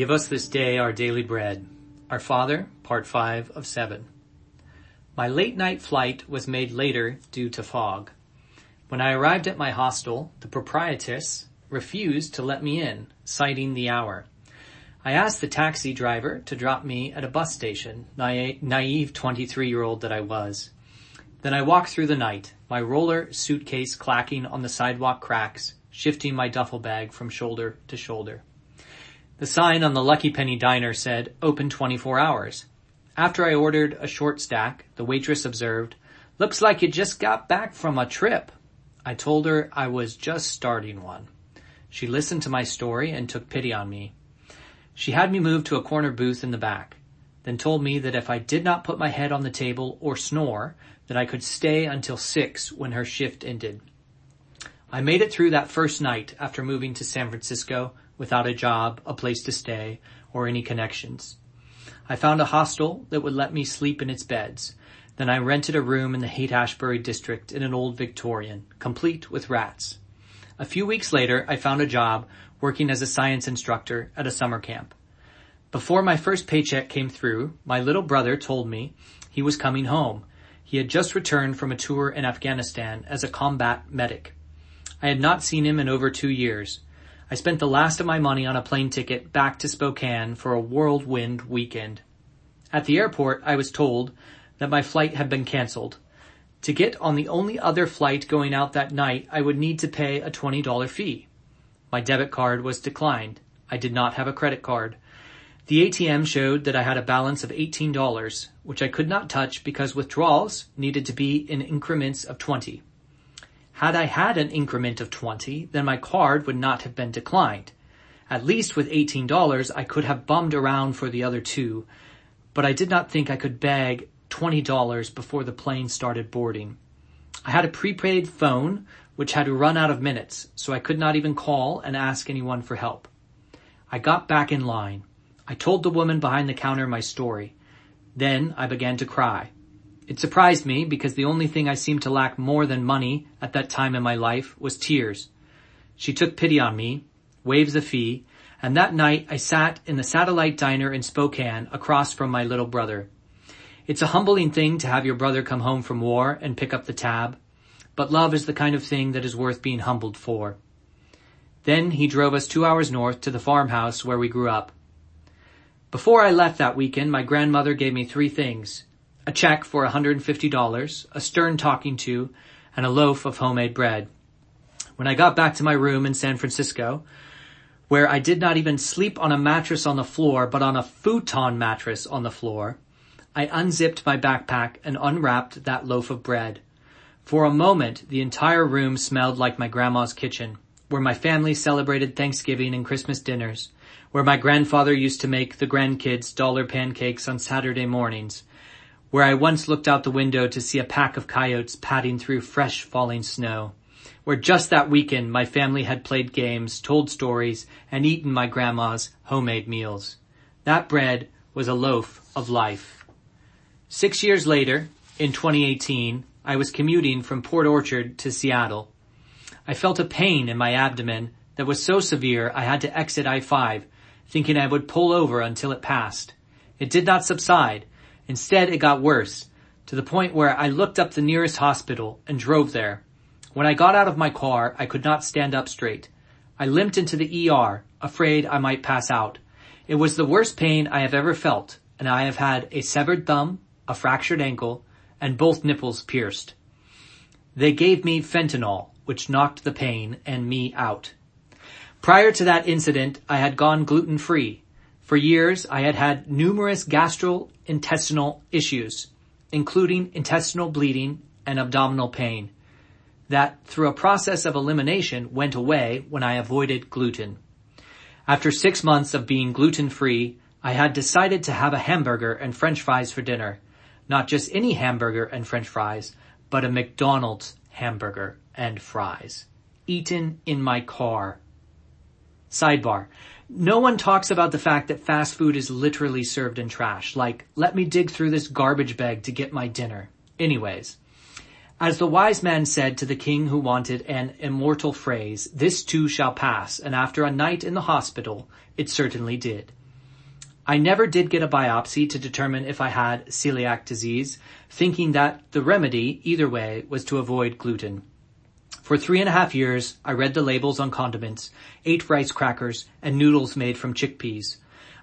Give us this day our daily bread. Our Father, part 5 of 7. My late night flight was made later due to fog. When I arrived at my hostel, the proprietress refused to let me in, citing the hour. I asked the taxi driver to drop me at a bus station, naive 23 year old that I was. Then I walked through the night, my roller suitcase clacking on the sidewalk cracks, shifting my duffel bag from shoulder to shoulder. The sign on the Lucky Penny diner said, open 24 hours. After I ordered a short stack, the waitress observed, looks like you just got back from a trip. I told her I was just starting one. She listened to my story and took pity on me. She had me move to a corner booth in the back, then told me that if I did not put my head on the table or snore, that I could stay until six when her shift ended. I made it through that first night after moving to San Francisco without a job, a place to stay, or any connections. I found a hostel that would let me sleep in its beds. Then I rented a room in the Haight-Ashbury district in an old Victorian, complete with rats. A few weeks later, I found a job working as a science instructor at a summer camp. Before my first paycheck came through, my little brother told me he was coming home. He had just returned from a tour in Afghanistan as a combat medic. I had not seen him in over two years. I spent the last of my money on a plane ticket back to Spokane for a whirlwind weekend. At the airport, I was told that my flight had been canceled. To get on the only other flight going out that night, I would need to pay a $20 fee. My debit card was declined. I did not have a credit card. The ATM showed that I had a balance of $18, which I could not touch because withdrawals needed to be in increments of 20. Had I had an increment of 20, then my card would not have been declined. At least with $18, I could have bummed around for the other two, but I did not think I could beg $20 before the plane started boarding. I had a prepaid phone, which had run out of minutes, so I could not even call and ask anyone for help. I got back in line. I told the woman behind the counter my story. Then I began to cry. It surprised me because the only thing I seemed to lack more than money at that time in my life was tears. She took pity on me, waived the fee, and that night I sat in the satellite diner in Spokane across from my little brother. It's a humbling thing to have your brother come home from war and pick up the tab, but love is the kind of thing that is worth being humbled for. Then he drove us two hours north to the farmhouse where we grew up. Before I left that weekend, my grandmother gave me three things a check for $150, a stern talking to, and a loaf of homemade bread. When I got back to my room in San Francisco, where I did not even sleep on a mattress on the floor, but on a futon mattress on the floor, I unzipped my backpack and unwrapped that loaf of bread. For a moment, the entire room smelled like my grandma's kitchen, where my family celebrated Thanksgiving and Christmas dinners, where my grandfather used to make the grandkids dollar pancakes on Saturday mornings, where I once looked out the window to see a pack of coyotes padding through fresh falling snow, where just that weekend my family had played games, told stories, and eaten my grandma's homemade meals. That bread was a loaf of life. Six years later, in 2018, I was commuting from Port Orchard to Seattle. I felt a pain in my abdomen that was so severe I had to exit I-5, thinking I would pull over until it passed. It did not subside, Instead, it got worse, to the point where I looked up the nearest hospital and drove there. When I got out of my car, I could not stand up straight. I limped into the ER, afraid I might pass out. It was the worst pain I have ever felt, and I have had a severed thumb, a fractured ankle, and both nipples pierced. They gave me fentanyl, which knocked the pain and me out. Prior to that incident, I had gone gluten free. For years, I had had numerous gastrointestinal issues, including intestinal bleeding and abdominal pain, that through a process of elimination went away when I avoided gluten. After six months of being gluten-free, I had decided to have a hamburger and french fries for dinner. Not just any hamburger and french fries, but a McDonald's hamburger and fries. Eaten in my car. Sidebar. No one talks about the fact that fast food is literally served in trash, like, let me dig through this garbage bag to get my dinner. Anyways, as the wise man said to the king who wanted an immortal phrase, this too shall pass, and after a night in the hospital, it certainly did. I never did get a biopsy to determine if I had celiac disease, thinking that the remedy, either way, was to avoid gluten. For three and a half years, I read the labels on condiments, ate rice crackers, and noodles made from chickpeas.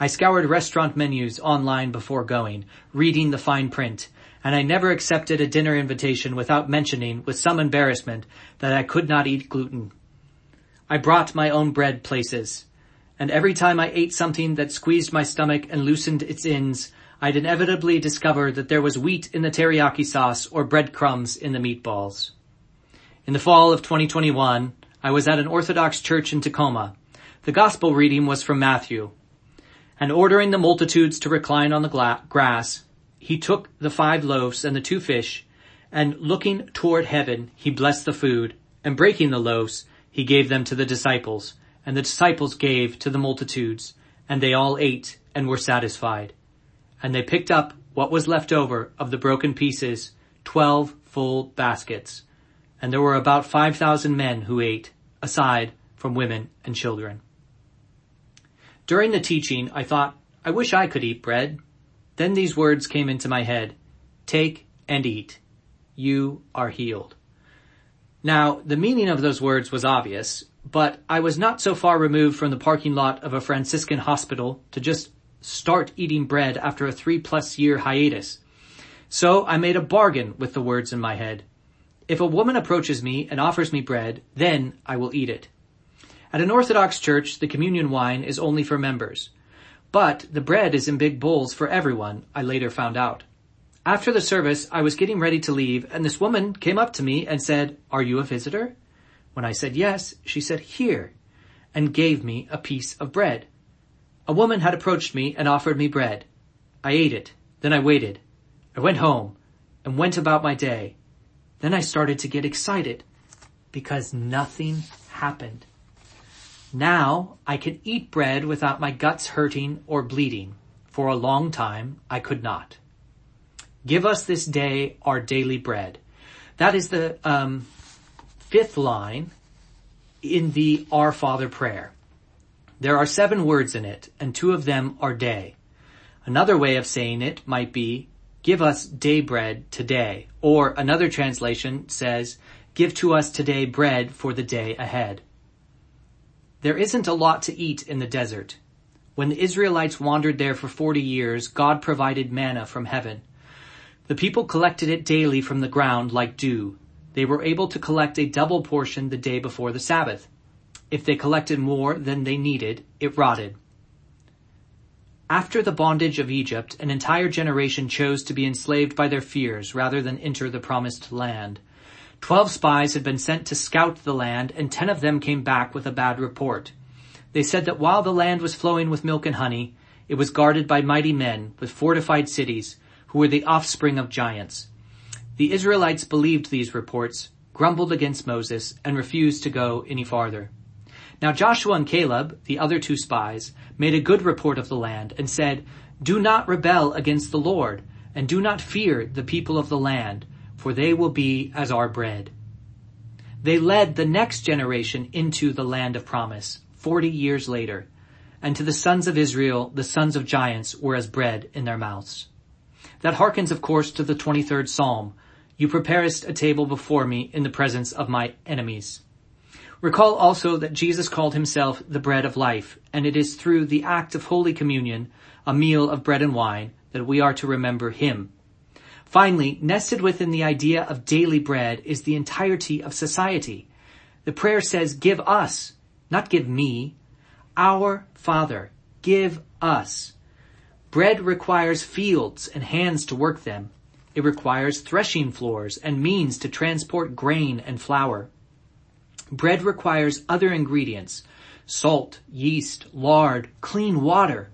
I scoured restaurant menus online before going, reading the fine print, and I never accepted a dinner invitation without mentioning, with some embarrassment, that I could not eat gluten. I brought my own bread places and every time I ate something that squeezed my stomach and loosened its ends, I'd inevitably discover that there was wheat in the teriyaki sauce or breadcrumbs in the meatballs. In the fall of 2021, I was at an Orthodox church in Tacoma. The gospel reading was from Matthew. And ordering the multitudes to recline on the gla- grass, he took the five loaves and the two fish, and looking toward heaven, he blessed the food, and breaking the loaves, he gave them to the disciples, and the disciples gave to the multitudes, and they all ate and were satisfied. And they picked up what was left over of the broken pieces, twelve full baskets. And there were about five thousand men who ate, aside from women and children. During the teaching, I thought, I wish I could eat bread. Then these words came into my head. Take and eat. You are healed. Now, the meaning of those words was obvious but I was not so far removed from the parking lot of a Franciscan hospital to just start eating bread after a three plus year hiatus. So I made a bargain with the words in my head. If a woman approaches me and offers me bread, then I will eat it. At an Orthodox church, the communion wine is only for members. But the bread is in big bowls for everyone, I later found out. After the service, I was getting ready to leave and this woman came up to me and said, are you a visitor? When I said yes, she said, here, and gave me a piece of bread. A woman had approached me and offered me bread. I ate it. Then I waited. I went home and went about my day. Then I started to get excited because nothing happened. Now I can eat bread without my guts hurting or bleeding. For a long time I could not. Give us this day our daily bread. That is the um, fifth line in the Our Father prayer. There are seven words in it, and two of them are day. Another way of saying it might be, give us day bread today. Or another translation says, give to us today bread for the day ahead. There isn't a lot to eat in the desert. When the Israelites wandered there for 40 years, God provided manna from heaven. The people collected it daily from the ground like dew they were able to collect a double portion the day before the Sabbath. If they collected more than they needed, it rotted. After the bondage of Egypt, an entire generation chose to be enslaved by their fears rather than enter the promised land. Twelve spies had been sent to scout the land and ten of them came back with a bad report. They said that while the land was flowing with milk and honey, it was guarded by mighty men with fortified cities who were the offspring of giants. The Israelites believed these reports, grumbled against Moses, and refused to go any farther. Now Joshua and Caleb, the other two spies, made a good report of the land and said, Do not rebel against the Lord, and do not fear the people of the land, for they will be as our bread. They led the next generation into the land of promise, forty years later, and to the sons of Israel, the sons of giants were as bread in their mouths. That harkens, of course, to the 23rd Psalm, you preparest a table before me in the presence of my enemies. Recall also that Jesus called himself the bread of life, and it is through the act of Holy Communion, a meal of bread and wine, that we are to remember him. Finally, nested within the idea of daily bread is the entirety of society. The prayer says, give us, not give me. Our Father, give us. Bread requires fields and hands to work them. It requires threshing floors and means to transport grain and flour. Bread requires other ingredients, salt, yeast, lard, clean water,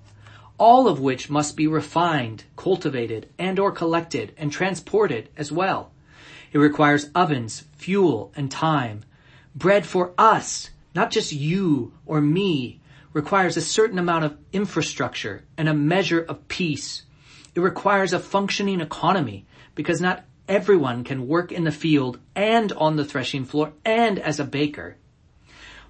all of which must be refined, cultivated, and or collected and transported as well. It requires ovens, fuel, and time. Bread for us, not just you or me, requires a certain amount of infrastructure and a measure of peace. It requires a functioning economy because not everyone can work in the field and on the threshing floor and as a baker.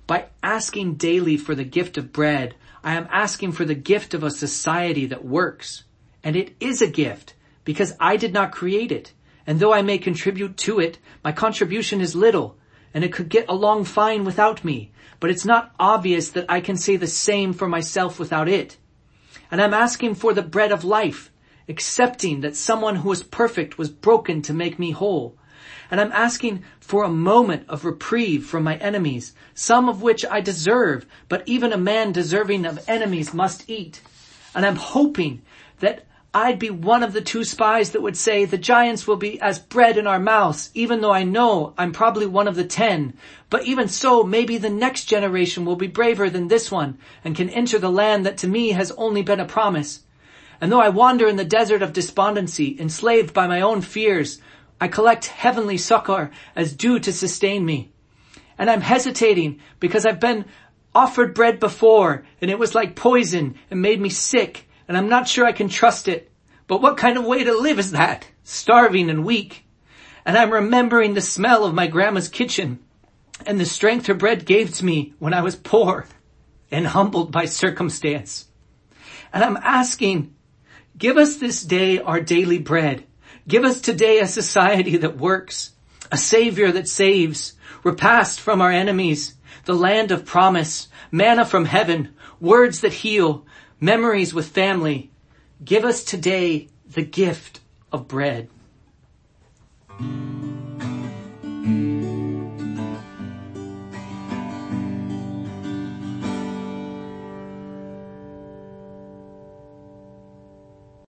By asking daily for the gift of bread, I am asking for the gift of a society that works. And it is a gift because I did not create it. And though I may contribute to it, my contribution is little and it could get along fine without me. But it's not obvious that I can say the same for myself without it. And I'm asking for the bread of life, accepting that someone who was perfect was broken to make me whole. And I'm asking for a moment of reprieve from my enemies, some of which I deserve, but even a man deserving of enemies must eat. And I'm hoping that I'd be one of the two spies that would say the giants will be as bread in our mouths, even though I know I'm probably one of the ten. But even so, maybe the next generation will be braver than this one and can enter the land that to me has only been a promise. And though I wander in the desert of despondency, enslaved by my own fears, I collect heavenly succor as dew to sustain me. And I'm hesitating because I've been offered bread before and it was like poison and made me sick and I'm not sure I can trust it. But what kind of way to live is that? Starving and weak. And I'm remembering the smell of my grandma's kitchen and the strength her bread gave to me when I was poor and humbled by circumstance. And I'm asking, give us this day our daily bread. Give us today a society that works, a savior that saves, repast from our enemies, the land of promise, manna from heaven, words that heal, memories with family. Give us today the gift of bread.